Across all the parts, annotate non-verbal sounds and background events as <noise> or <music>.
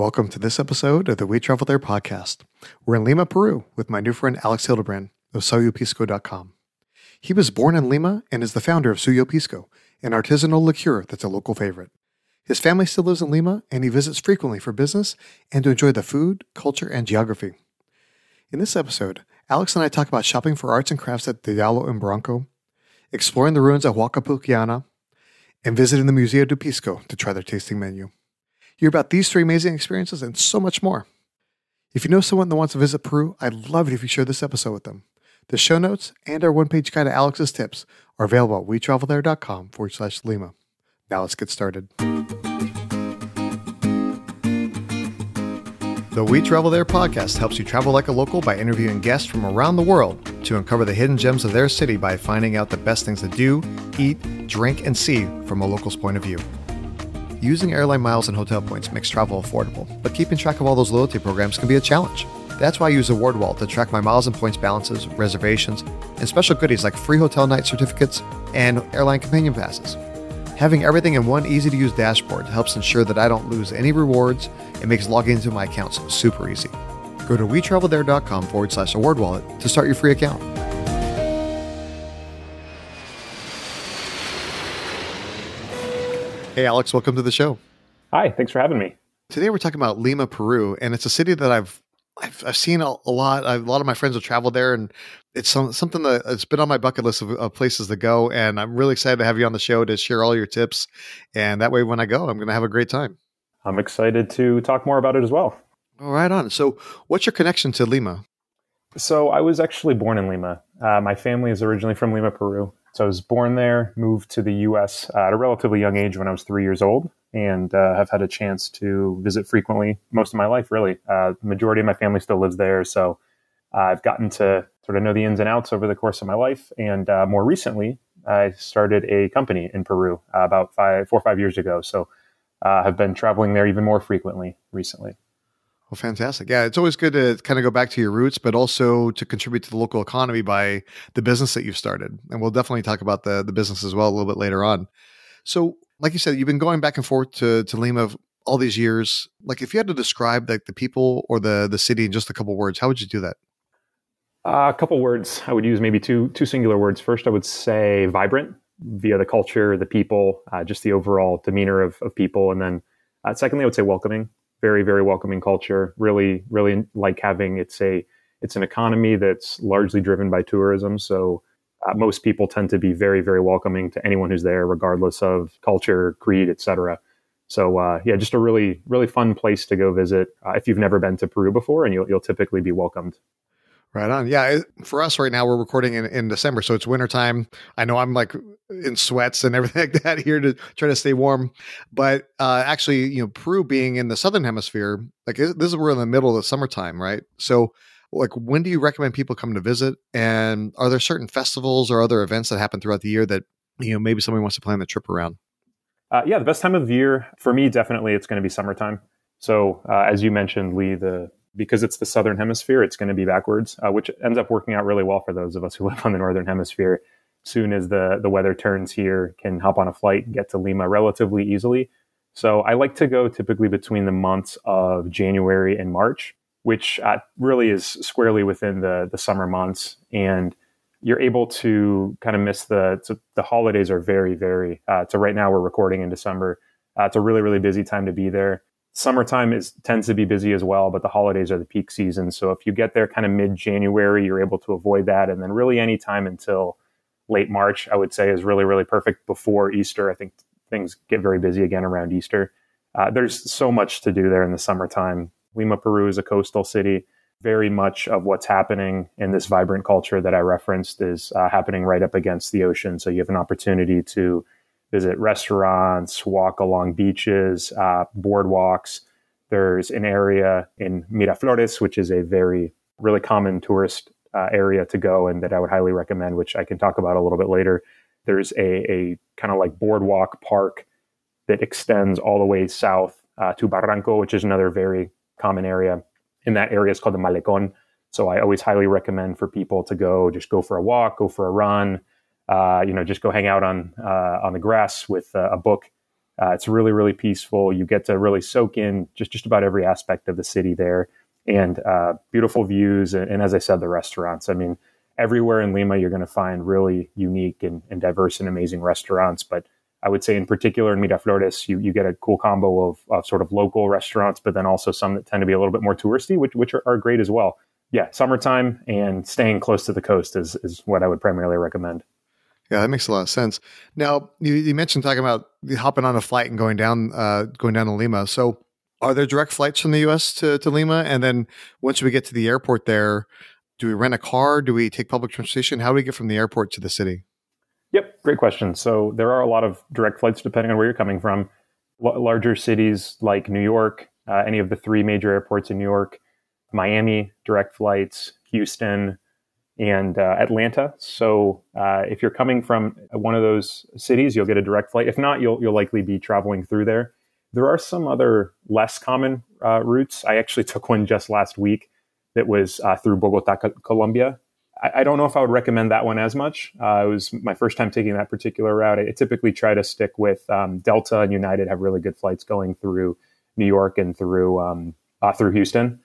Welcome to this episode of the We Travel There podcast. We're in Lima, Peru with my new friend Alex Hildebrandt of SuyoPisco.com. He was born in Lima and is the founder of Suyo Pisco, an artisanal liqueur that's a local favorite. His family still lives in Lima and he visits frequently for business and to enjoy the food, culture, and geography. In this episode, Alex and I talk about shopping for arts and crafts at Dedalo in Barranco, exploring the ruins at Huaca Pucllana, and visiting the Museo de Pisco to try their tasting menu. Hear about these three amazing experiences and so much more. If you know someone that wants to visit Peru, I'd love it if you share this episode with them. The show notes and our one page guide to Alex's tips are available at wetravelthere.com forward slash Lima. Now let's get started. The We Travel There podcast helps you travel like a local by interviewing guests from around the world to uncover the hidden gems of their city by finding out the best things to do, eat, drink, and see from a local's point of view. Using airline miles and hotel points makes travel affordable, but keeping track of all those loyalty programs can be a challenge. That's why I use Award Wallet to track my miles and points balances, reservations, and special goodies like free hotel night certificates and airline companion passes. Having everything in one easy to use dashboard helps ensure that I don't lose any rewards and makes logging into my accounts super easy. Go to wetravelthere.com forward slash award wallet to start your free account. Hey, Alex, welcome to the show. Hi, thanks for having me. Today we're talking about Lima, Peru, and it's a city that I've I've, I've seen a, a lot. I've, a lot of my friends have traveled there, and it's some, something that it's been on my bucket list of, of, places to go. And I'm really excited to have you on the show to share all your tips. And that way, when I go, I'm going to have a great time. I'm excited to talk more about it as well. All right, on. So, what's your connection to Lima? So, I was actually born in Lima. Uh, my family is originally from Lima, Peru. So I was born there, moved to the U.S. at a relatively young age when I was three years old, and uh, have had a chance to visit frequently most of my life. Really, uh, the majority of my family still lives there, so I've gotten to sort of know the ins and outs over the course of my life. And uh, more recently, I started a company in Peru uh, about five, four or five years ago. So I have been traveling there even more frequently recently. Well, fantastic. Yeah, it's always good to kind of go back to your roots, but also to contribute to the local economy by the business that you've started. And we'll definitely talk about the, the business as well a little bit later on. So, like you said, you've been going back and forth to, to Lima all these years. Like, if you had to describe like the people or the the city in just a couple words, how would you do that? Uh, a couple words. I would use maybe two two singular words. First, I would say vibrant via the culture, the people, uh, just the overall demeanor of, of people, and then uh, secondly, I would say welcoming very very welcoming culture. Really really like having it's a it's an economy that's largely driven by tourism. So uh, most people tend to be very very welcoming to anyone who's there, regardless of culture, creed, etc. So uh, yeah, just a really really fun place to go visit uh, if you've never been to Peru before, and you'll you'll typically be welcomed. Right on. Yeah. For us right now, we're recording in, in December. So it's wintertime. I know I'm like in sweats and <laughs> everything like that here to try to stay warm. But uh, actually, you know, Peru being in the southern hemisphere, like this is we're in the middle of the summertime, right? So, like, when do you recommend people come to visit? And are there certain festivals or other events that happen throughout the year that, you know, maybe somebody wants to plan the trip around? Uh, yeah, the best time of year for me, definitely, it's going to be summertime. So, uh, as you mentioned, Lee, the because it's the southern hemisphere, it's going to be backwards, uh, which ends up working out really well for those of us who <laughs> live on the northern hemisphere. Soon as the the weather turns here, can hop on a flight and get to Lima relatively easily. So I like to go typically between the months of January and March, which uh, really is squarely within the the summer months, and you're able to kind of miss the so the holidays are very very. Uh, so right now we're recording in December. Uh, it's a really really busy time to be there summertime is tends to be busy as well, but the holidays are the peak season. So if you get there kind of mid January, you're able to avoid that, and then really any time until late March, I would say is really really perfect before Easter. I think things get very busy again around Easter. Uh, there's so much to do there in the summertime. Lima, Peru is a coastal city. Very much of what's happening in this vibrant culture that I referenced is uh, happening right up against the ocean. So you have an opportunity to visit restaurants, walk along beaches, uh, boardwalks. There's an area in Miraflores, which is a very, really common tourist uh, area to go and that I would highly recommend, which I can talk about a little bit later. There's a, a kind of like boardwalk park that extends all the way south uh, to Barranco, which is another very common area. In that area is called the Malecon. So I always highly recommend for people to go, just go for a walk, go for a run, uh, you know, just go hang out on uh, on the grass with uh, a book Uh, it's really, really peaceful. You get to really soak in just, just about every aspect of the city there and uh, beautiful views. And, and, as I said, the restaurants. I mean, everywhere in Lima, you're going to find really unique and, and, diverse and amazing restaurants. But I would say, in particular, in Miraflores, you, you get a cool combo of, of sort of local restaurants, but then also some that tend to be a little bit more touristy, which, which are, are great as well. Yeah, summertime and staying close to the coast is, is what I would primarily recommend. Yeah, that makes a lot of sense. Now, you, you mentioned talking about hopping on a flight and going down, uh, going down to Lima. So, are there direct flights from the U.S. to, to Lima? And then once we get to the airport there, do we rent a car? Do we take public transportation? How do we get from the airport to the city? Yep, great question. So there are a lot of direct flights depending on where you're coming from. L- larger cities like New York, uh, any of the three major airports in New York, Miami, direct flights, Houston, and uh, Atlanta. So uh, if you're coming from one of those cities, you'll get a direct flight. If not, you'll you'll likely be traveling through there. There are some other less common uh, routes. I actually <laughs> took one just last week that was uh, through Bogota, Colombia. I, I, don't know if I would recommend that one as much. Uh, it was my first time taking that particular route. I, I typically try to stick with um, Delta and United have really good flights going through New York and through um, uh, through Houston.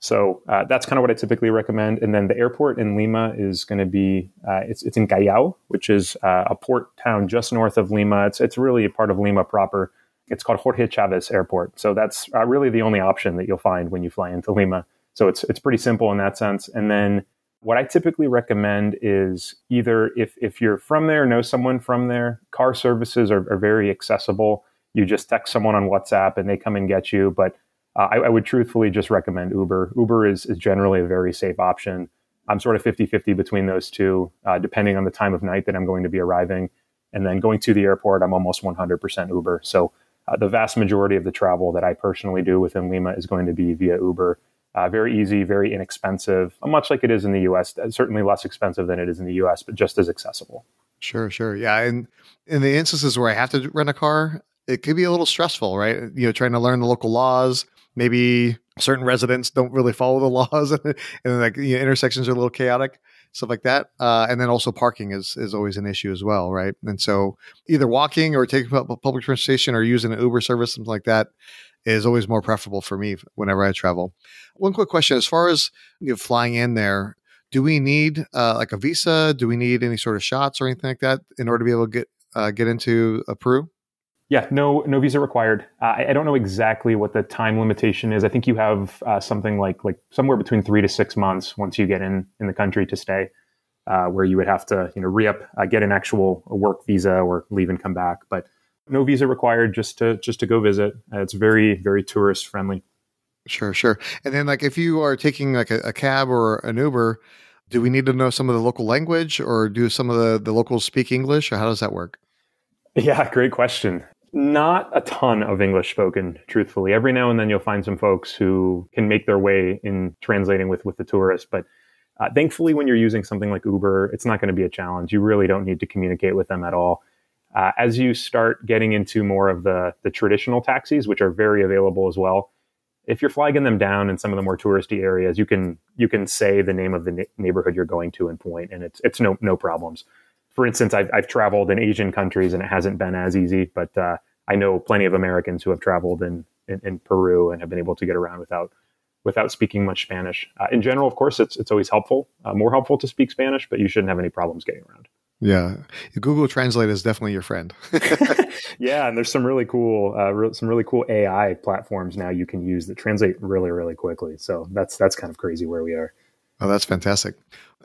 So uh, that's kind of what I typically recommend. And then the airport in Lima is going to be uh, it's it's in Callao, which is uh, a port town just north of Lima. It's it's really a part of Lima proper. It's called Jorge Chavez Airport. So that's uh, really the only option that you'll find when you fly into Lima. So it's it's pretty simple in that sense. And then what I typically recommend is either if if you're from there, know someone from there, car services are, are very accessible. You just text someone on WhatsApp and they come and get you. But uh, I, I, would truthfully just recommend Uber. Uber is, is generally a very safe option. I'm sort of 50 50 between those two, uh, depending on the time of night that I'm going to be arriving. And then going to the airport, I'm almost 100% Uber. So uh, the vast majority of the travel that I personally do within Lima is going to be via Uber. Uh, very easy, very inexpensive, much like it is in the US. Uh, certainly less expensive than it is in the US, but just as accessible. Sure, sure. Yeah. And in the instances where I have to rent a car, it could be a little stressful, right? You know, trying to learn the local laws. Maybe certain residents don't really follow the <laughs> laws, and, like you know, intersections are a little chaotic, stuff like that. Uh, and then also parking is is always an issue as well, right? And so either walking or taking public transportation or using an Uber service, something like that, is always more preferable for me whenever I travel. One quick question: as far as you know, flying in there, do we need uh, like a visa? Do we need any sort of shots or anything like that in order to be able to get uh, get into Peru? Yeah, no, no visa required. Uh, I, I, don't know exactly what the time limitation is. I think you have uh, something like like somewhere between three to six months once you get in in the country to stay, uh, where you would have to you know re up, uh, get an actual work visa or leave and come back. But no visa required, just to just to go visit. Uh, it's very very tourist friendly. Sure, sure. And then like if you are taking like a, a cab or an Uber, do we need to know some of the local language, or do some of the the locals speak English, or how does that work? Yeah, great question. Not a ton of English spoken, truthfully. Every now and then you'll find some folks who can make their way in translating with, with the tourist. But uh, thankfully, when you're using something like Uber, it's not going to be a challenge. You really don't need to communicate with them at all. Uh, as you start getting into more of the, the traditional taxis, which are very available as well, if you're flagging them down in some of the more touristy areas, you can you can say the name of the na- neighborhood you're going to and point, and it's it's no no problems for instance, I've, I've traveled in Asian countries and it hasn't been as easy, but uh, I know plenty of Americans who have traveled in, in, in, Peru and have been able to get around without without speaking much Spanish. Uh, in general, of course, it's it's always helpful, uh, more helpful to speak Spanish, but you shouldn't have any problems getting around. Yeah, Google Translate is definitely your friend. <laughs> yeah, and there's some really cool, uh, re- some really cool AI platforms now you can use that translate really, really quickly. So that's that's kind of crazy where we are. Oh, that's fantastic.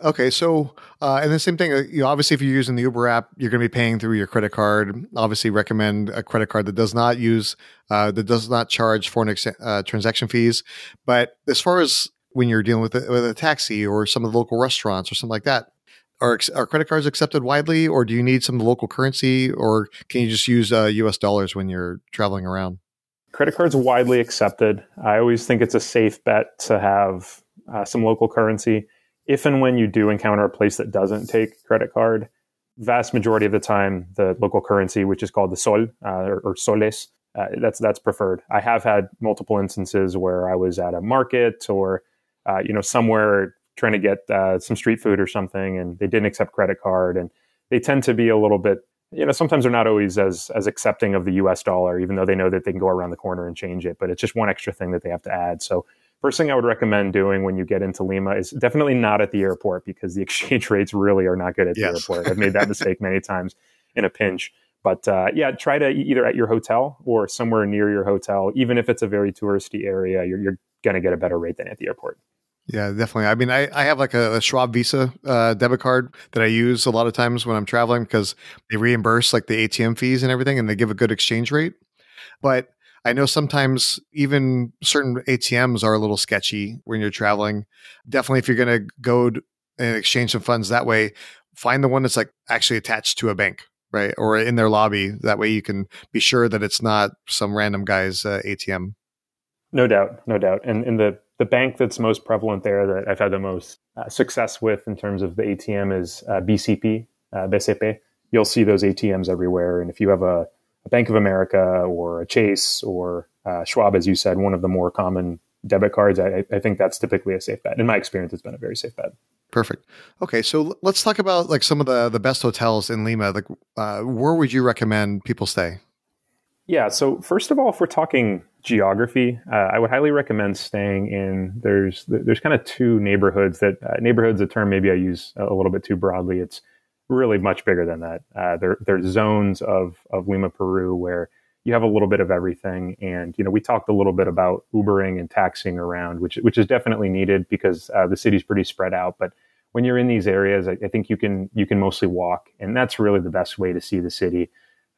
Okay, so uh, and the same thing. Uh, you obviously, if you're using the Uber app, you're going to be paying through your credit card. Obviously, recommend a credit card that does not use uh, that does not charge foreign ex- uh, transaction fees. But as far as when you're dealing with a, with a taxi or some of the local restaurants or something like that, are are credit cards accepted widely, or do you need some local currency, or can you just use U.S. Uh, dollars when you're traveling around? Credit cards widely accepted. I always think it's a safe bet to have uh, some local currency. If and when you do encounter a place that doesn't take credit card, vast majority of the time, the local currency, which is called the sol uh, or, or, soles, uh, that's that's preferred. I have had multiple instances where I was at a market or uh, you know somewhere trying to get uh, some street food or something, and they didn't accept credit card, and they tend to be a little bit you know, sometimes they're not always as as accepting of the US dollar, even though they know that they can go around the corner and change it. But it's just one extra thing that they have to add. So first thing I would recommend doing when you get into Lima is definitely not at the airport because the <laughs> exchange rates really are not good at the yes. airport. I've made that mistake many <laughs> times in a pinch. But uh, yeah, try to either at your hotel or somewhere near your hotel, even if it's a very touristy area, you're, you're going to get a better rate than at the airport. Yeah, definitely. I mean, I, I have like a, a Schwab Visa uh, debit card that I use a lot of times when I'm traveling because they reimburse like the ATM fees and everything, and they give a good exchange rate. But I know sometimes even certain ATMs are a little sketchy when you're traveling. Definitely, if you're going to go and exchange some funds that way, find the one that's like actually attached to a bank, right, or in their lobby. That way, you can be sure that it's not some random guy's uh, ATM. No doubt, no doubt. And the the bank that's most prevalent there that I've had the most uh, success with in terms of the ATM is uh, BCP, uh, BCP. You'll see those ATMs everywhere. And if you have a, a Bank of America or a Chase or uh, Schwab, as you said, one of the more common debit cards, I, I, think that's typically a safe bet. In my experience, it's been a very safe bet. Perfect. Okay, so let's talk about like some of the the best hotels in Lima. Like, uh, where would you recommend people stay? Yeah. So first of all, if we're talking geography, uh, I would highly recommend staying in. There's there's kind of two neighborhoods that uh, neighborhoods a term maybe I use a little bit too broadly. It's really much bigger than that. Uh, there there's zones of of Lima, Peru, where you have a little bit of everything. And you know, we talked a little bit about Ubering and taxing around, which which is definitely needed because uh, the city's pretty spread out. But when you're in these areas, I, I think you can you can mostly walk, and that's really the best way to see the city.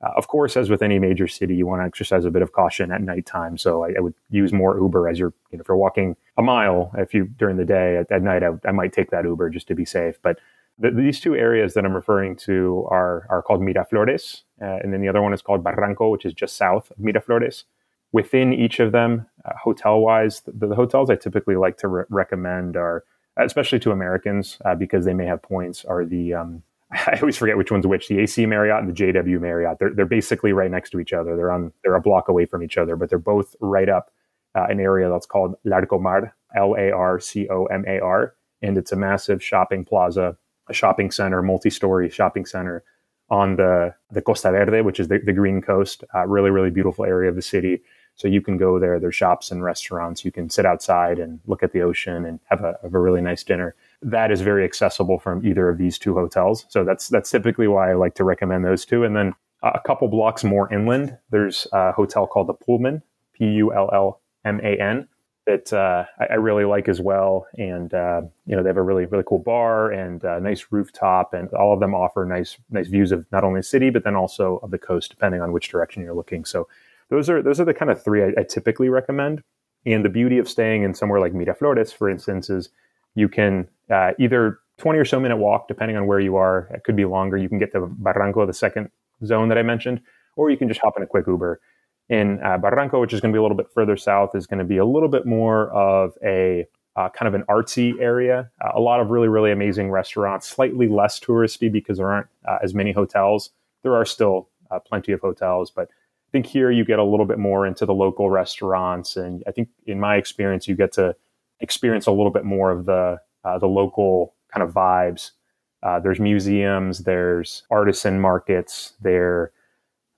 Uh, of course, as with any major city, you want to exercise a bit of caution at nighttime. So I, I, would use more Uber as you're, you know, if you're walking a mile, if you during the day at, at night, I, I, might take that Uber just to be safe. But the, these two areas that I'm referring to are are called Miraflores, uh, and then the other one is called Barranco, which is just south of Miraflores. Within each of them, uh, hotel wise, the, the, hotels I typically like to re- recommend are, especially to Americans, uh, because they may have points, are the um, <laughs> I always forget which one's which. The AC Marriott and the JW Marriott. They're they're basically right next to each other. They're on they're a block away from each other, but they're both right up uh, an area that's called Larcomar, L A R C O M A R, and it's a massive shopping plaza, a shopping center, multi-story shopping center on the the Costa Verde, which is the, the green coast. Uh, really really beautiful area of the city. So you can go there. There's shops and restaurants. You can sit outside and look at the ocean and have a, have a really nice dinner that is very accessible from either of these two hotels. So that's that's typically why I like to recommend those two. And then uh, a couple blocks more inland, there's a hotel called the Pullman, P U L L M A N, that uh, I, I, really like as well. And uh, you know they have a really really cool bar and a nice rooftop, and all of them offer nice nice views of not only the city but then also of the coast, depending on which direction you're looking. So those are those are the kind of three I, I typically recommend. And the beauty of staying in somewhere like Miraflores, for instance, is you can uh, either 20 or so minute walk, depending on where you are. It could be longer. You can get to Barranco, the second zone that I mentioned, or you can just hop in a quick Uber. In uh, Barranco, which is going to be a little bit further south, is going to be a little bit more of a uh, kind of an artsy area. Uh, a lot of really, really amazing restaurants, slightly less touristy because there aren't uh, as many hotels. There are still uh, plenty of hotels, but I think here you get a little bit more into the local restaurants. And I think in my experience, you get to experience a little bit more of the uh, the local kind of vibes. There's museums, there's artisan markets, there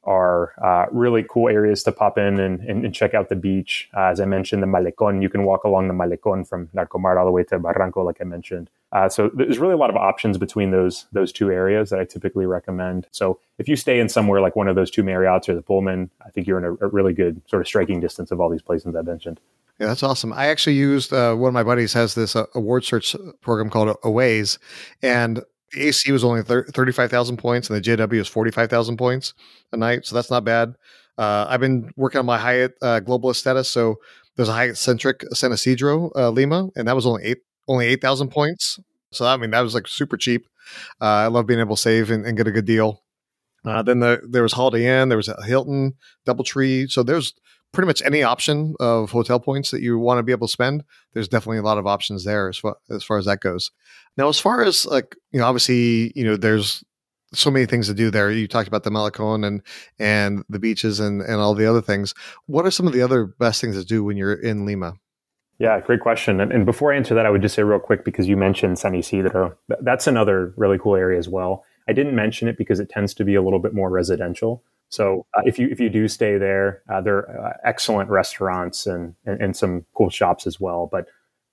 are uh, really cool areas to pop in and, and, and check out the beach. Uh, as I mentioned, the Malecon, you can walk along the Malecon from Larcomar all the way to Barranco, like I mentioned. Uh, so there's really a lot of options between those those two areas that I typically recommend. So if you stay in somewhere like one of those two Marriotts or the Pullman, I think you're in a, a really good sort of striking distance of all these places I mentioned. Yeah, that's awesome. I actually used uh, one of my buddies has this uh, award search program called Awaze, and the AC was only thir- thirty five thousand points, and the JW is forty five thousand points a night, so that's not bad. Uh, I've been working on my Hyatt uh, globalist status, so there's a Hyatt centric San Isidro uh, Lima, and that was only eight only eight thousand points. So I mean that was like super cheap. Uh, I love being able to save and, and get a good deal. then the, there was Holiday Inn, there was a Hilton, DoubleTree. So there's pretty much any option of hotel points that you want to be able to spend, there's definitely a lot of options there as far as, far as that goes. Now, as far as like, you know, obviously, you know, there's so many things to do there. You talked about the Malecon and and the beaches and and all the other things. What are some of the other best things to do when you're in Lima? Yeah, great question. And, and before I answer that, I would just say real quick because you mentioned San Isidro. Uh, that's another really cool area as well. I didn't mention it because it tends to be a little bit more residential. So uh, if you if you do stay there, uh, there are uh, excellent restaurants and, and, and some cool shops as well. But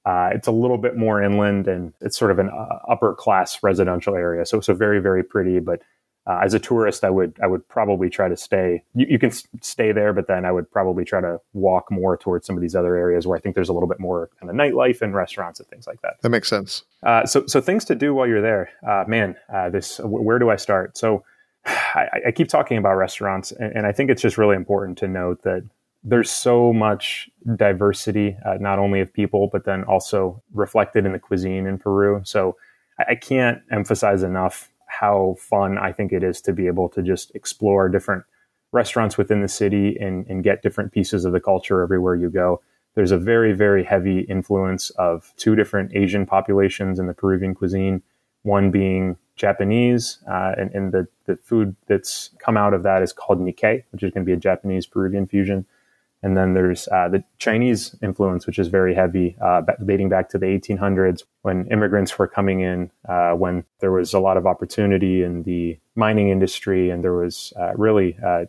uh, it's a little bit more inland and it's sort of an uh, upper class residential area. So so very very pretty. But uh, as a tourist, I would I would probably try to stay. You, you, can stay there, but then I would probably try to walk more towards some of these other areas where I think there's a little bit more kind of nightlife and restaurants and things like that. That makes sense. so so things to do while you're there, man. this where do I start? So <sighs> I, I, keep talking about restaurants, and, and, I think it's just really important to note that there's so much diversity, uh, not only of people, but then also reflected in the cuisine in Peru. So I, I can't emphasize enough how fun I think it is to be able to just explore different restaurants within the city and, and get different pieces of the culture everywhere you go. There's a very, very heavy influence of two different Asian populations in the Peruvian cuisine, one being Japanese, uh, and, and, the, the food that's come out of that is called Nikkei, which is going to be a Japanese Peruvian fusion. And then there's uh, the Chinese influence, which is very heavy, uh, dating back to the 1800s when immigrants were coming in, uh, when there was a lot of opportunity in the mining industry, and there was uh, really uh,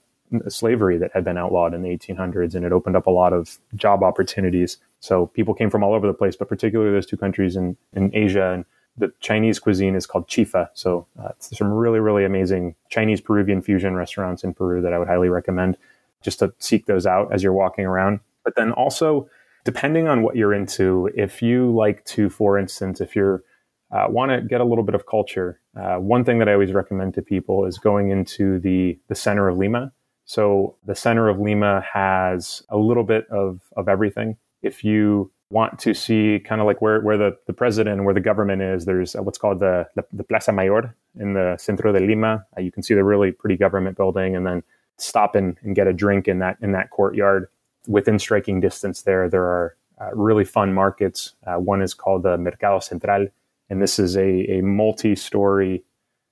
slavery that had been outlawed in the 1800s, and it opened up a lot of job opportunities. So people came from all over the place, but particularly those two countries in, in Asia and the Chinese cuisine is called chifa. So uh, some really, really amazing Chinese Peruvian fusion restaurants in Peru that I would highly recommend just to seek those out as you're walking around. But then also, depending on what you're into, if you like to, for instance, if you're uh, want to get a little bit of culture, uh, one thing that I always recommend to people is going into the the center of Lima. So the center of Lima has a little bit of of everything. If you want to see kind of like where, where the, the president where the government is, there's what's called the, the, the Plaza Mayor in the Centro de Lima. Uh, you can see the really pretty government building and then stop and, and get a drink in that in that courtyard. Within striking distance there, there are uh, really fun markets. Uh, one is called the Mercado Central, and this is a, a multi-story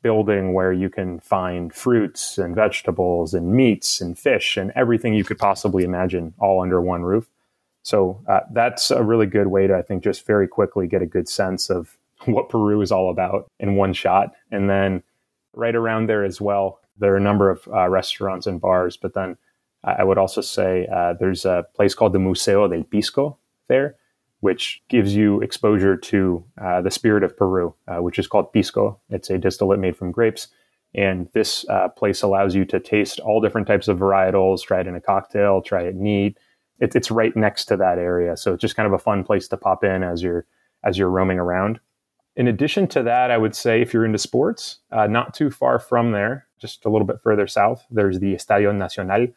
building where you can find fruits and vegetables and meats and fish and everything you could possibly imagine all under one roof. So uh, that's a really good way to, I think, just very quickly get a good sense of <laughs> what Peru is all about in one shot. And then right around there as well, there are a number of uh, restaurants and bars. But then I would also say uh, there's a place called the Museo del Pisco there, which gives you exposure to uh, the spirit of Peru, uh, which is called pisco. It's a distillate made from grapes. And this uh, place allows you to taste all different types of varietals, try it in a cocktail, try it neat it, it's right next to that area. So it's just kind of a fun place to pop in as you're as you're roaming around. In addition to that, I would say if you're into sports, uh, not too far from there, just a little bit further south, there's the Estadio Nacional,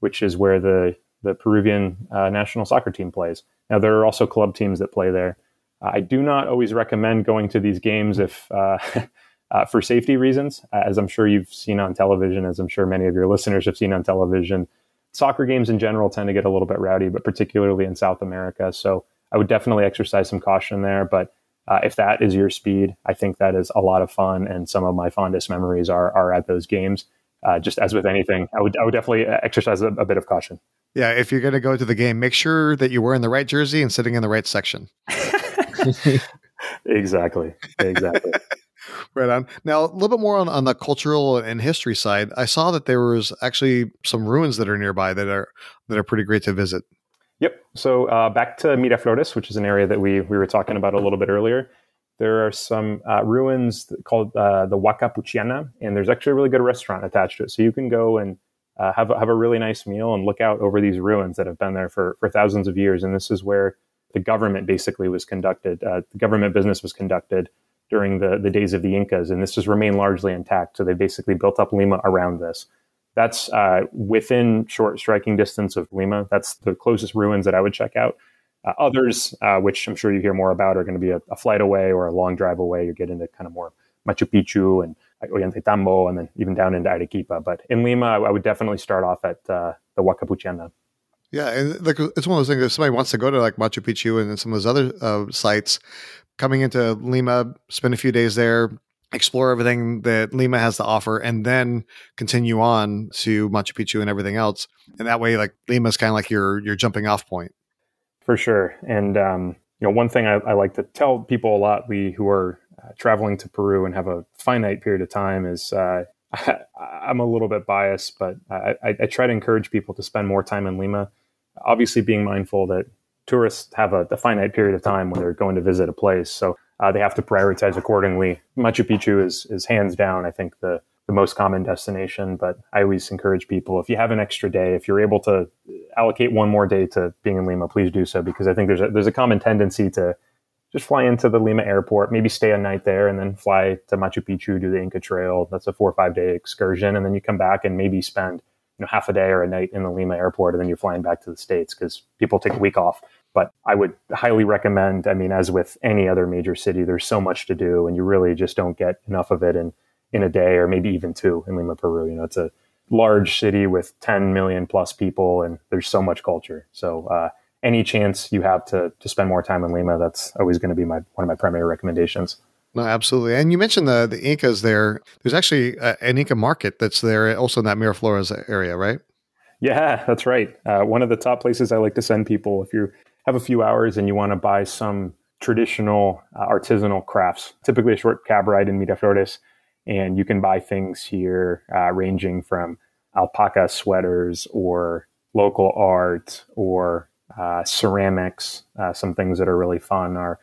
which is where the the Peruvian uh, national soccer team plays. Now there are also club teams that play there. I do not always recommend going to these games if uh, <laughs> uh, for safety reasons, as I'm sure you've seen on television, as I'm sure many of your listeners have seen on television soccer games in general tend to get a little bit rowdy, but particularly in South America. So I would definitely exercise some caution there. But uh, if that is your speed, I think that is a lot of fun, and some of my fondest memories are are at those games. Uh, just as with anything, I would I would definitely exercise a, a bit of caution. Yeah, if you're going to go to the game, make sure that you're wearing the right jersey and sitting in the right section. <laughs> <laughs> exactly. Exactly. Right on. Now, a little bit more on, on the cultural and history side. I saw that there was actually some ruins that are nearby that are that are pretty great to visit. Yep. So uh, back to Miraflores, which is an area that we we were talking about a little bit earlier. There are some uh, ruins called uh, the Huaca Pucllana, and there's actually a really good restaurant attached to it. So you can go and uh, have a, have a really nice meal and look out over these ruins that have been there for for thousands of years. And this is where the government basically was conducted. Uh, the government business was conducted during the, the days of the Incas, and this has remained largely intact. So they basically built up Lima around this. That's uh, within short striking distance of Lima. That's the closest ruins that I would check out. Uh, others, uh, which I'm sure you hear more about, are going to be a, a, flight away or a long drive away. You get into kind of more Machu Picchu and Ollantaytambo, and then even down into Arequipa. But in Lima, I would definitely start off at uh, the Huaca Pucllana. Yeah, and like it's one of those things. If somebody wants to go to like Machu Picchu and some of those other uh, sites, coming into Lima, spend a few days there, explore everything that Lima has to offer, and then continue on to Machu Picchu and everything else. And that way, like Lima is kind of like your your jumping off point. For sure. And um, you know, one thing I, I, like to tell people a lot, Lee, who are uh, traveling to Peru and have a finite period of time is uh, <laughs> I'm a little bit biased, but I, I, I, try to encourage people to spend more time in Lima. Obviously, being mindful that tourists have a, a finite period of time when they're going to visit a place, so uh, they have to prioritize accordingly. Machu Picchu is is hands down, I think the the most common destination. But I always encourage people if you have an extra day, if you're able to allocate one more day to being in Lima, please do so because I think there's a, there's a common tendency to just fly into the Lima airport, maybe stay a night there, and then fly to Machu Picchu, do the Inca Trail. That's a four or five day excursion, and then you come back and maybe spend know half a day or a night in the Lima airport, and then you're flying back to the states because people take a week off. But I would highly recommend. I mean, as with any other major city, there's so much to do, and you really just don't get enough of it in in a day or maybe even two in Lima, Peru. You know, it's a large city with 10 million plus people, and there's so much culture. So uh, any chance you have to to spend more time in Lima, that's always going to be my one of my primary recommendations. No, absolutely. And you mentioned the the Incas there. There's actually a, an Inca market that's there, also in that Miraflores area, right? Yeah, that's right. Uh, one of the top places I like to send people if you have a few hours and you want to buy some traditional uh, artisanal crafts, typically a short cab ride in Miraflores, and you can buy things here uh, ranging from alpaca sweaters or local art or uh, ceramics. Uh, some things that are really fun are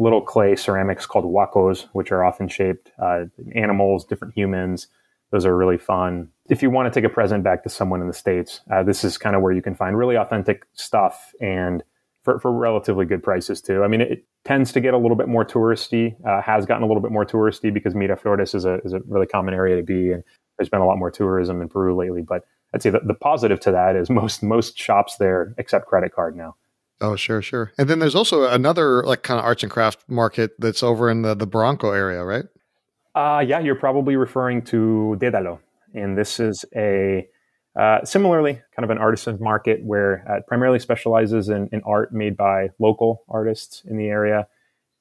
little clay ceramics called huacos, which are often shaped uh, animals, different humans. Those are really fun. If you want to take a present back to someone in the States, uh, this is kind of where you can find really authentic stuff and for, for relatively good prices too. I mean, it, tends to get a little bit more touristy, uh, has gotten a little bit more touristy because Miraflores is a, is a really common area to be. And there's been a lot more tourism in Peru lately. But I'd say the, the positive to that is most most shops there accept credit card now. Oh, sure, sure. And then there's also another like kind of arts and craft market that's over in the, the Barranco area, right? Uh, yeah, you're probably referring to Dedalo. And this is a uh, similarly kind of an artisan market where it primarily specializes in, in, art made by local artists in the area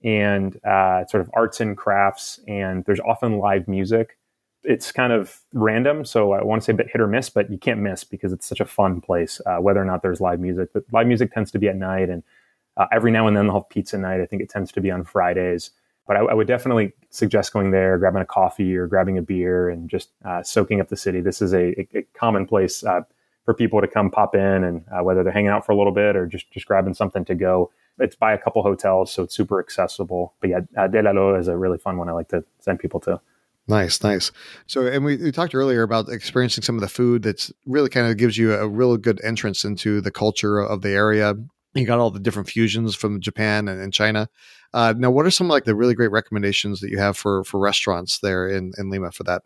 and uh, sort of arts and crafts. And there's often live music it's kind of random. So I want to say a bit hit or miss, but you can't miss because it's such a fun place, uh, whether or not there's live music. But live music tends to be at night, and uh, every now and then they'll have pizza night. I think it tends to be on Fridays. But I, I would definitely suggest going there, grabbing a coffee or grabbing a beer, and just uh, soaking up the city. This is a, a, common place uh, for people to come pop in, and uh, whether they're hanging out for a little bit or just just grabbing something to go. It's by a couple hotels, so it's super accessible. But yeah, uh, Dedalo is a really fun one. I like to send people to. Nice, nice. So, and we, we, talked earlier about experiencing some of the food that's really kind of gives you a real good entrance into the culture of the area. You got all the different fusions from Japan and, and China. Uh, now, what are some like the really great recommendations that you have for for restaurants there in, in Lima for that?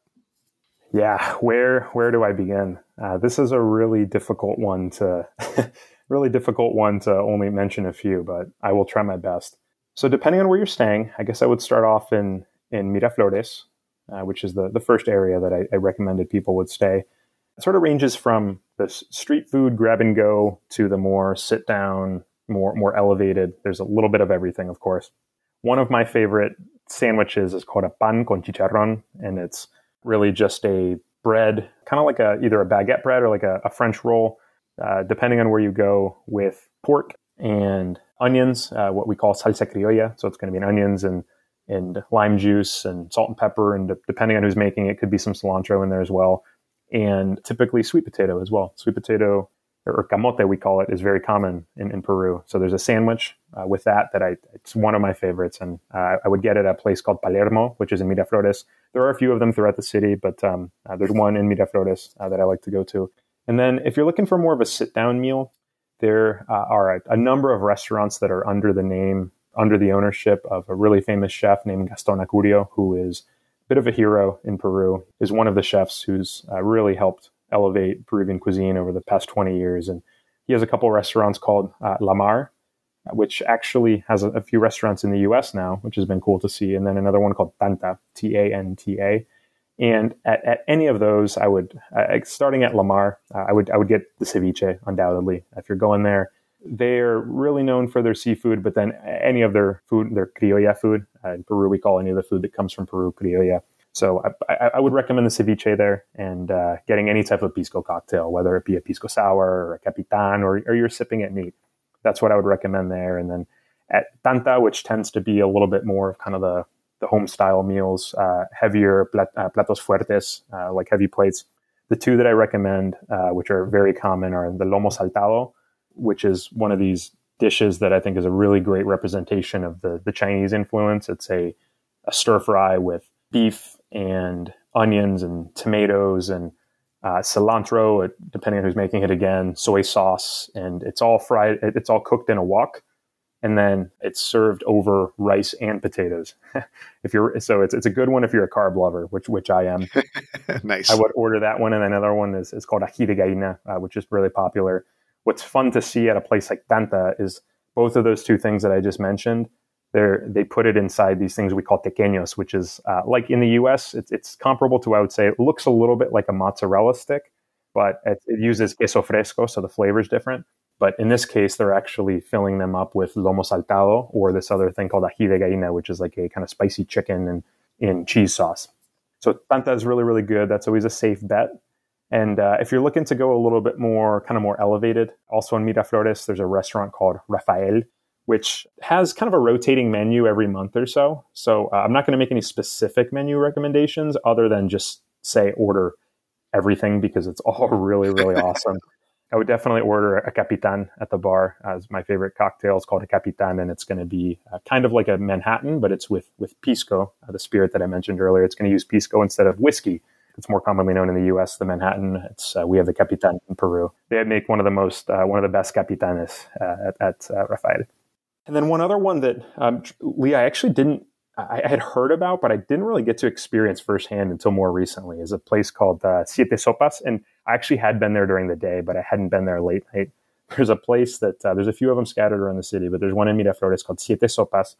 Yeah, where where do I begin? Uh, this is a really difficult one to <laughs> really difficult one to only mention a few, but I will try my best. So, depending on where you're staying, I guess I would start off in in Miraflores, uh, which is the, the first area that I, I, recommended people would stay. It sort of ranges from the street food grab and go to the more sit down, more more elevated. There's a little bit of everything, of course. One of my favorite sandwiches is called a pan con chicharrón, and it's really just a bread, kind of like a either a baguette bread or like a, a French roll, uh, depending on where you go, with pork and onions, uh, what we call salsa criolla. So it's going to be onions and and lime juice and salt and pepper, and depending on who's making it, could be some cilantro in there as well, and typically sweet potato as well. Sweet potato or camote, we call it, is very common in, in Peru. So there's a sandwich uh, with that that I it's one of my favorites, and uh, I would get it at a place called Palermo, which is in Miraflores. There are a few of them throughout the city, but um, uh, there's one in Miraflores uh, that I like to go to. And then if you're looking for more of a sit down meal, there uh, are a, a, number of restaurants that are under the name under the ownership of a really famous chef named Gaston Acurio, who is a bit of a hero in Peru, is one of the chefs who's uh, really helped elevate Peruvian cuisine over the past 20 years. And he has a couple restaurants called uh, La Mar, which actually has a, a, few restaurants in the US now, which has been cool to see. And then another one called Tanta, T A N T A. And at, at, any of those, I would, uh, starting at La Mar, uh, I would I would get the ceviche undoubtedly. If you're going there, they're really known for their seafood, but then any of their food, their criolla food, uh, in Peru we call any of the food that comes from Peru criolla. So I, I, I would recommend the ceviche there and uh, getting any type of pisco cocktail, whether it be a pisco sour or a capitan or, or you're sipping it neat. That's what I would recommend there. And then at Tanta, which tends to be a little bit more of kind of the, the home style meals, uh, heavier plat- uh, platos fuertes, uh, like heavy plates. The two that I recommend, uh, which are very common, are the lomo saltado, which is one of these dishes that I think is a really great representation of the, the Chinese influence. It's a, a stir fry with beef and onions and tomatoes and uh, cilantro, depending on who's making it again, soy sauce, and it's all fried. It's all cooked in a wok and then it's served over rice and potatoes. <laughs> if you're so it's it's a good one if you're a carb lover, which which I am. <laughs> nice. I would order that one, and another one is is called ají de gallina, uh, which is really popular. What's fun to see at a place like Tanta is both of those two things that I just mentioned. They they put it inside these things we call tequeños, which is uh, like in the U.S. It's, it's comparable to I would say it looks a little bit like a mozzarella stick, but it, it uses queso fresco, so the flavor is different but in this case, they're actually filling them up with lomo saltado or this other thing called ají de gallina, which is like a kind of spicy chicken and in cheese sauce. So tanta is really, really good. That's always a safe bet. And uh, if you're looking to go a little bit more, kind of more elevated, also in Miraflores, there's a restaurant called Rafael, which has kind of a rotating menu every month or so. So uh, I'm not going to make any specific menu recommendations other than just say order everything because it's <laughs> all really, really awesome. I would definitely order a Capitan at the bar as my favorite cocktail. It's called a Capitan, and it's going to be uh, kind of like a Manhattan, but it's with with pisco, uh, the spirit that I mentioned earlier. It's going to use pisco instead of whiskey. It's more commonly known in the U.S. The Manhattan. It's uh, we have the Capitan in Peru. They make one of the most uh, one of the best Capitanes uh, at, at uh, Rafael. And then one other one that um, Lee, I actually didn't I had heard about, but I didn't really get to experience firsthand until more recently, is a place called uh, Siete Sopas. And I actually had been there during the day, but I hadn't been there late night. There's a place that, uh, there's a few of them scattered around the city, but there's one in Miraflores called Siete Sopas,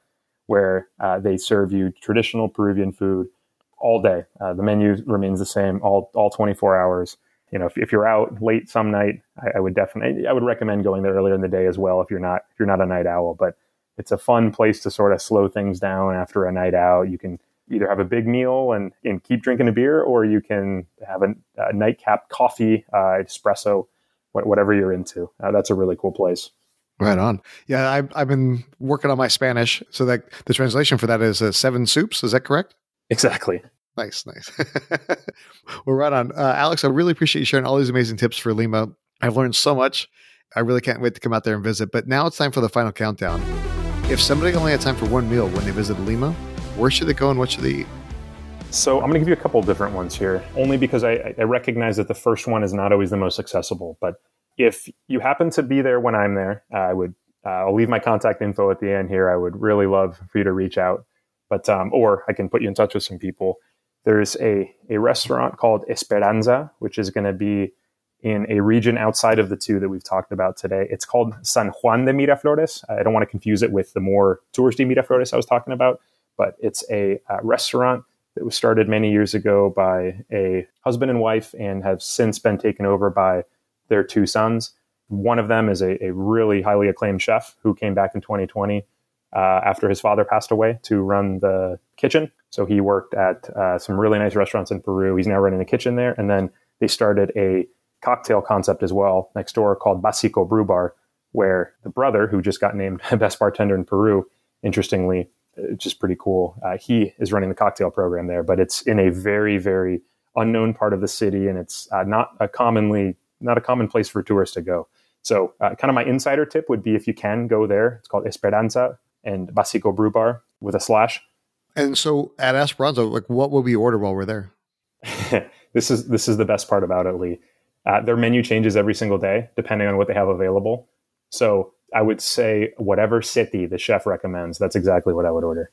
where uh, they serve you traditional Peruvian food all day. Uh, the menu remains the same all, all 24 hours. You know, if, if you're out late some night, I, I would definitely, I would recommend going there earlier in the day as well if you're not, if you're not a night owl. But it's a fun place to sort of slow things down after a night out. You can either have a big meal and, and keep drinking a beer, or you can have a, a nightcap coffee, uh, espresso, whatever you're into. Uh, that's a really cool place. Right on. Yeah, I've, I've been working on my Spanish, so that the translation for that is uh, seven soups. Is that correct? Exactly. Nice, nice. <laughs> well, right on. Uh, Alex, I really appreciate you sharing all these amazing tips for Lima. I've learned so much. I really can't wait to come out there and visit. But now it's time for the final countdown. If somebody only had time for one meal when they visit Lima, where should they go and what should they eat? So I'm going to give you a couple different ones here, only because I, I, recognize that the first one is not always the most accessible. But if you happen to be there when I'm there, uh, I would uh, I'll leave my contact info at the end here. I would really love for you to reach out, but um, or I can put you in touch with some people. There's a a restaurant called Esperanza, which is going to be in a region outside of the two that we've talked about today. It's called San Juan de Miraflores. I don't want to confuse it with the more touristy Miraflores I was talking about, but it's a uh, restaurant that was started many years ago by a husband and wife and have since been taken over by their two sons. One of them is a, a really highly acclaimed chef who came back in 2020 uh, after his father passed away to run the kitchen. So he worked at uh, some really nice restaurants in Peru. He's now running the kitchen there. And then they started a cocktail concept as well next door called Basico Brew Bar, where the brother, who just got named <laughs> best bartender in Peru, interestingly, it's just pretty cool. Uh, he is running the cocktail program there, but it's in a very, very unknown part of the city, and it's uh, not a commonly not a common place for tourists to go. So, uh, kind of my insider tip would be if you can go there, it's called Esperanza and Basico Brew Bar with a slash. And so at Esperanza, like what will we order while we're there? <laughs> this is this is the best part about it, Lee. Uh, their menu changes every single day depending on what they have available. So I would say whatever city the chef recommends, that's exactly what I would order.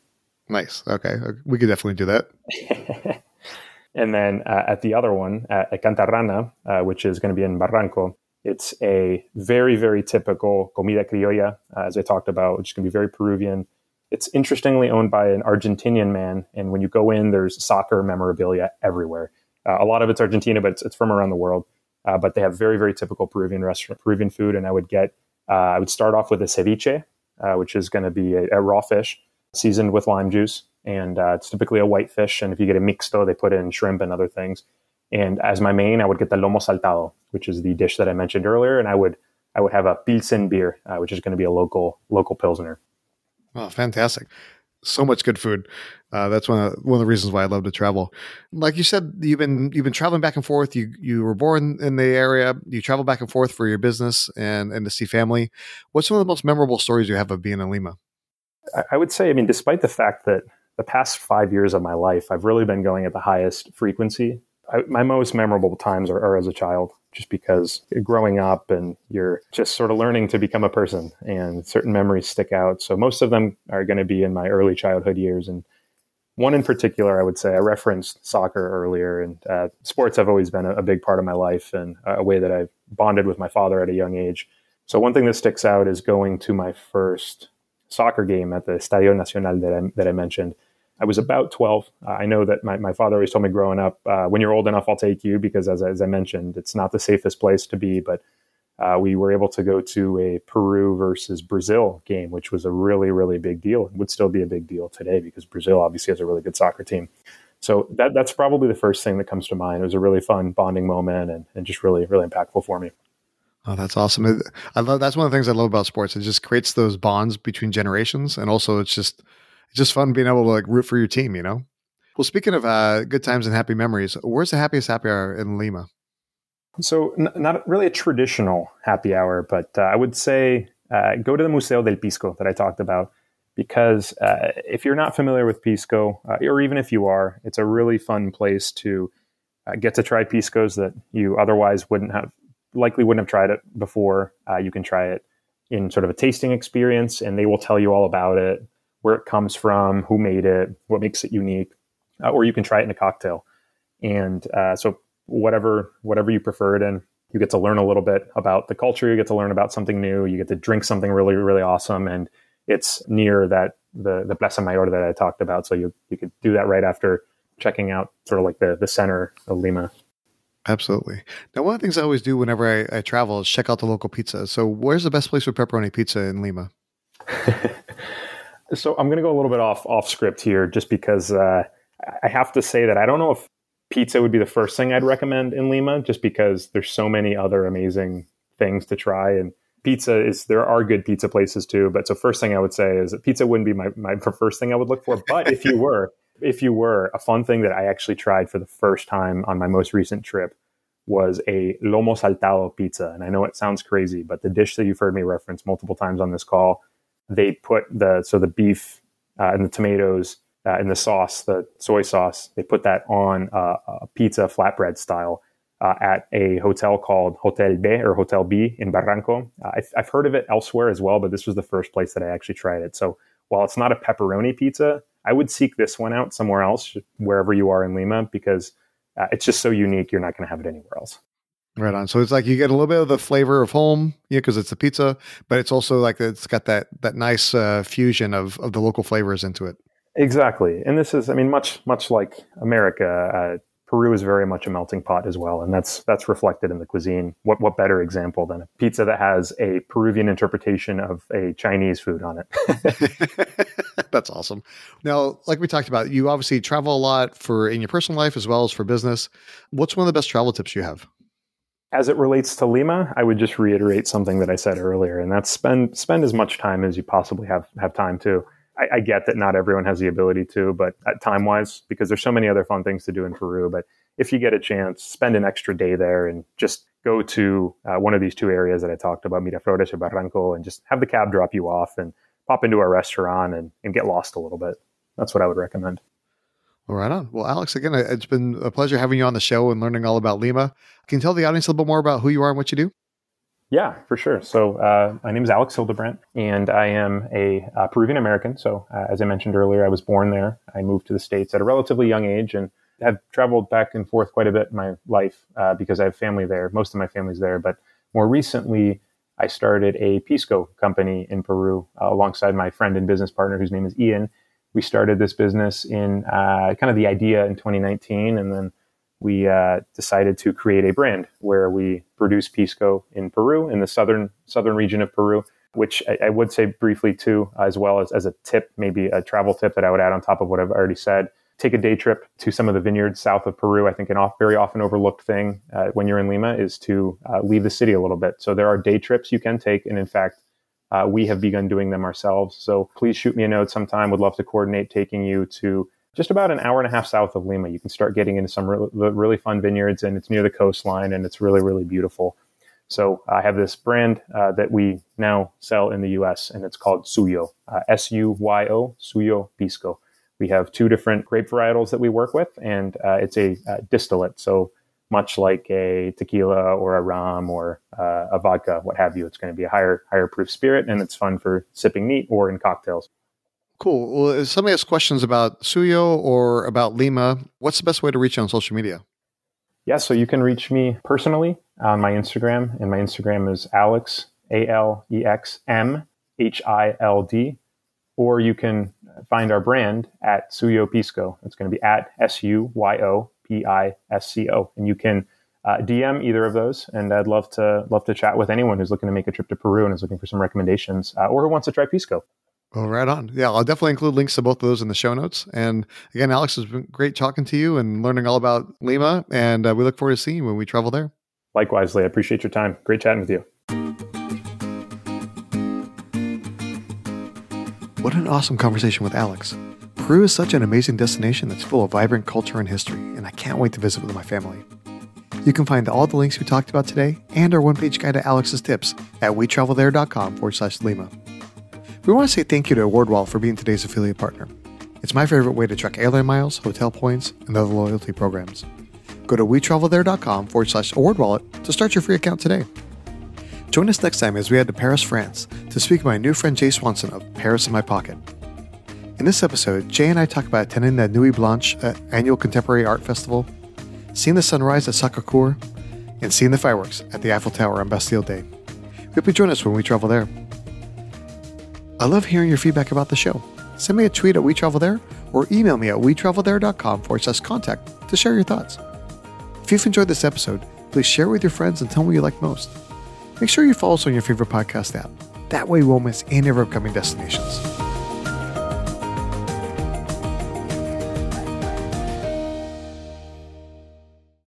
Nice. Okay. We could definitely do that. <laughs> and then uh, at the other one, at, at Cantarrana, uh, which is going to be in Barranco, it's a very, very typical comida criolla, uh, as I talked about, which to be very Peruvian. It's interestingly owned by an Argentinian man. And when you go in, there's soccer memorabilia everywhere. Uh, a lot of it's Argentina, but it's, it's from around the world. Uh, but they have very, very typical Peruvian restaurant, Peruvian food. And I would get, uh, I would start off with a ceviche, uh, which is going to be a, a, raw fish seasoned with lime juice. And uh, it's typically a white fish. And if you get a mixto, they put in shrimp and other things. And as my main, I would get the lomo saltado, which is the dish that I mentioned earlier. And I would, I would have a pilsen beer, uh, which is going to be a local, local pilsner. Oh, fantastic. so much good food. Uh, that's one of, one of the reasons why I love to travel. Like you said, you've been you've been traveling back and forth. You you were born in the area. You travel back and forth for your business and and to see family. What's some of the most memorable stories you have of being in Lima? I would say, I mean, despite the fact that the past five years of my life, I've really been going at the highest frequency. I, my most memorable times are, are as a child just because growing up and you're just sort of learning to become a person and certain memories stick out. So most of them are going to be in my early childhood years. And one in particular, I would say, I referenced soccer earlier, and uh, sports have always been a, a, big part of my life and a way that I've bonded with my father at a young age. So one thing that sticks out is going to my first soccer game at the Estadio Nacional that I, that I mentioned. I was about 12. Uh, I know that my, my father always told me growing up, uh, when you're old enough, I'll take you because, as, as I mentioned, it's not the safest place to be. But uh, we were able to go to a Peru versus Brazil game, which was a really, really big deal and would still be a big deal today because Brazil obviously has a really good soccer team. So that, that's probably the first thing that comes to mind. It was a really fun bonding moment and, and just really, really impactful for me. Oh, that's awesome! I love that's one of the things I love about sports. It just creates those bonds between generations, and also it's just it's just fun being able to like root for your team, you know? Well, speaking of uh, good times and happy memories, where's the happiest happy hour in Lima? So, n- not really a traditional happy hour, but uh, I would say uh, go to the Museo del Pisco that I talked about because uh, if you're not familiar with Pisco, uh, or even if you are, it's a really fun place to uh, get to try Piscos that you otherwise wouldn't have, likely wouldn't have tried it before. you can try it in sort of a tasting experience, and they will tell you all about it where it comes from, who made it, what makes it unique, uh, or you can try it in a cocktail. And uh, so whatever whatever you prefer it in, you get to learn a little bit about the culture. You get to learn about something new. You get to drink something really really awesome, and it's near that the the Plaza Mayor that I talked about. So you you could do that right after checking out sort of like the the center of Lima. Absolutely. Now, one of the things I always do whenever I, I travel is check out the local pizza. So, where's the best place for pepperoni pizza in Lima? <laughs> So I'm going to go a little bit off off script here, just because uh, I have to say that I don't know if pizza would be the first thing I'd recommend in Lima, just because there's so many other amazing things to try. And pizza is there are good pizza places too. But so first thing I would say is that pizza wouldn't be my my first thing I would look for. But if you were, <laughs> if you were, a fun thing that I actually tried for the first time on my most recent trip was a lomo saltado pizza. And I know it sounds crazy, but the dish that you've heard me reference multiple times on this call they put the so the beef uh, and the tomatoes uh, and the sauce, the soy sauce, they put that on uh, a pizza flatbread style uh, at a hotel called Hotel B or Hotel B in Barranco. Uh, I've, I've, heard of it elsewhere as well, but this was the first place that I actually tried it. So while it's not a pepperoni pizza, I would seek this one out somewhere else, wherever you are in Lima, because uh, it's just so unique. You're not going to have it anywhere else. Right on. So it's like you get a little bit of the flavor of home, yeah, because it's a pizza, but it's also like it's got that that nice uh, fusion of of the local flavors into it. Exactly, and this is, I mean, much much like America, uh, Peru is very much a melting pot as well, and that's that's reflected in the cuisine. What what better example than a pizza that has a Peruvian interpretation of a Chinese food on it? <laughs> that's awesome. Now, like we talked about, you obviously travel a lot for in your personal life as well as for business. What's one of the best travel tips you have? As it relates to Lima, I would just reiterate something that I said earlier, and that's spend spend as much time as you possibly have have time to. I, I get that not everyone has the ability to, but time wise, because there's so many other fun things to do in Peru. But if you get a chance, spend an extra day there and just go to uh, one of these two areas that I talked about, Miraflores or Barranco, and just have the cab drop you off and pop into a restaurant and, and get lost a little bit. That's what I would recommend. Right on. Well, Alex, again, it's been a pleasure having you on the show and learning all about Lima. Can you tell the audience a little bit more about who you are and what you do? Yeah, for sure. So uh, my name is Alex Hildebrandt, and I am a uh, Peruvian American. So uh, as I mentioned earlier, I was born there. I moved to the States at a relatively young age and have traveled back and forth quite a bit in my life uh, because I have family there. Most of my family's there. But more recently, I started a Pisco company in Peru uh, alongside my friend and business partner, whose name is Ian we started this business in uh, kind of the idea in 2019, and then we uh, decided to create a brand where we produce pisco in Peru, in the southern southern region of Peru. Which I, I would say briefly too, as well as as a tip, maybe a travel tip that I would add on top of what I've already said. Take a day trip to some of the vineyards south of Peru. I think an off, very often overlooked thing uh, when you're in Lima is to uh, leave the city a little bit. So there are day trips you can take, and in fact, uh, we have begun doing them ourselves. So please shoot me a note sometime. Would love to coordinate taking you to just about an hour and a half south of Lima. You can start getting into some really, really fun vineyards, and it's near the coastline, and it's really, really beautiful. So I have this brand uh, that we now sell in the U.S. and it's called Suyo, uh, S-U-Y-O, Suyo Pisco. We have two different grape varietals that we work with, and uh, it's a uh, distillate. So much like a tequila or a rum or uh, a vodka, what have you, it's going to be a higher higher proof spirit, and it's fun for sipping neat or in cocktails. Cool. Well, if somebody has questions about Suyo or about Lima, what's the best way to reach you on social media? Yeah, so you can reach me personally on my Instagram, and my Instagram is Alex A L E X M H I L D, or you can find our brand at Suyo Pisco. It's going to be at S U Y O P I S C O, and you can uh, DM either of those. And I'd love to love to chat with anyone who's looking to make a trip to Peru and is looking for some recommendations, uh, or who wants to try Pisco. Well, right on. Yeah, I'll definitely include links to both of those in the show notes. And again, Alex, it's been great talking to you and learning all about Lima. And uh, we look forward to seeing you when we travel there. Likewise, Lee. I appreciate your time. Great chatting with you. What an awesome conversation with Alex. Peru is such an amazing destination that's full of vibrant culture and history, and I can't wait to visit with my family. You can find all the links we talked about today and our one page guide to Alex's tips at wetravelthere.com forward slash Lima. We want to say thank you to AwardWallet for being today's affiliate partner. It's my favorite way to track airline miles, hotel points, and other loyalty programs. Go to wetravelthere.com forward slash AwardWallet to start your free account today. Join us next time as we head to Paris, France to speak with my new friend Jay Swanson of Paris in My Pocket. In this episode, Jay and I talk about attending the Nuit Blanche uh, annual contemporary art festival, seeing the sunrise at Sacré-Cœur, and seeing the fireworks at the Eiffel Tower on Bastille Day. We hope you join us when we travel there. I love hearing your feedback about the show. Send me a tweet at WeTravelThere or email me at WeTravelThere.com forward slash contact to share your thoughts. If you've enjoyed this episode, please share it with your friends and tell me what you like most. Make sure you follow us on your favorite podcast app. That way, you won't miss any of our upcoming destinations.